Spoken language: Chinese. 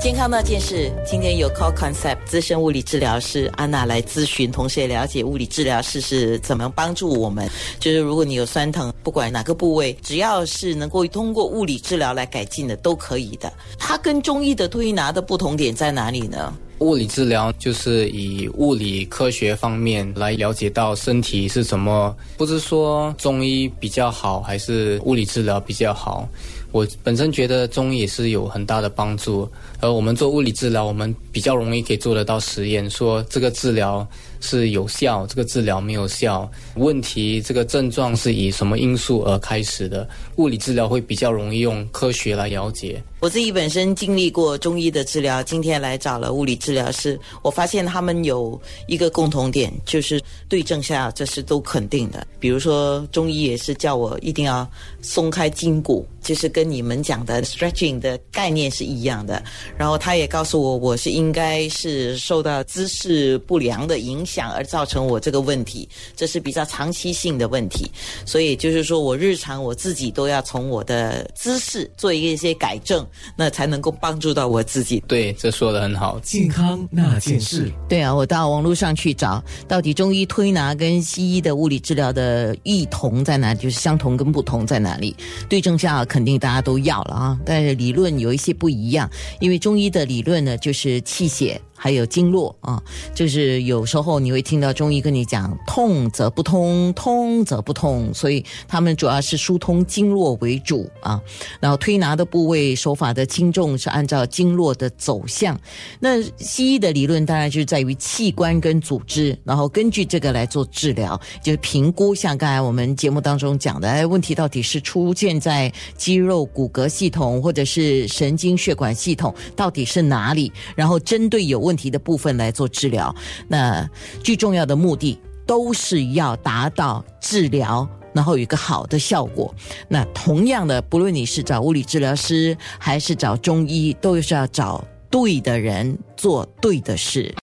健康那件事，今天有 Call Concept 资深物理治疗师安娜来咨询，同时也了解物理治疗师是怎么帮助我们。就是如果你有酸疼，不管哪个部位，只要是能够通过物理治疗来改进的，都可以的。它跟中医的推拿的不同点在哪里呢？物理治疗就是以物理科学方面来了解到身体是怎么，不是说中医比较好，还是物理治疗比较好。我本身觉得中医也是有很大的帮助，而我们做物理治疗，我们比较容易可以做得到实验，说这个治疗是有效，这个治疗没有效，问题这个症状是以什么因素而开始的。物理治疗会比较容易用科学来了解。我自己本身经历过中医的治疗，今天来找了物理治疗师，我发现他们有一个共同点，就是对症下药，这是都肯定的。比如说中医也是叫我一定要松开筋骨，就是跟你们讲的 stretching 的概念是一样的。然后他也告诉我，我是应该是受到姿势不良的影响而造成我这个问题，这是比较长期性的问题。所以就是说我日常我自己都要从我的姿势做一些改正。那才能够帮助到我自己。对，这说的很好。健康那件事。对啊，我到网络上去找，到底中医推拿跟西医的物理治疗的异同在哪？就是相同跟不同在哪里？对症下肯定大家都要了啊，但是理论有一些不一样，因为中医的理论呢，就是气血。还有经络啊，就是有时候你会听到中医跟你讲，痛则不通，通则不痛，所以他们主要是疏通经络为主啊。然后推拿的部位手法的轻重是按照经络的走向。那西医的理论当然就是在于器官跟组织，然后根据这个来做治疗，就是评估。像刚才我们节目当中讲的，哎，问题到底是出现在肌肉骨骼系统，或者是神经血管系统，到底是哪里？然后针对有问题的部分来做治疗，那最重要的目的都是要达到治疗，然后有一个好的效果。那同样的，不论你是找物理治疗师还是找中医，都是要找对的人做对的事。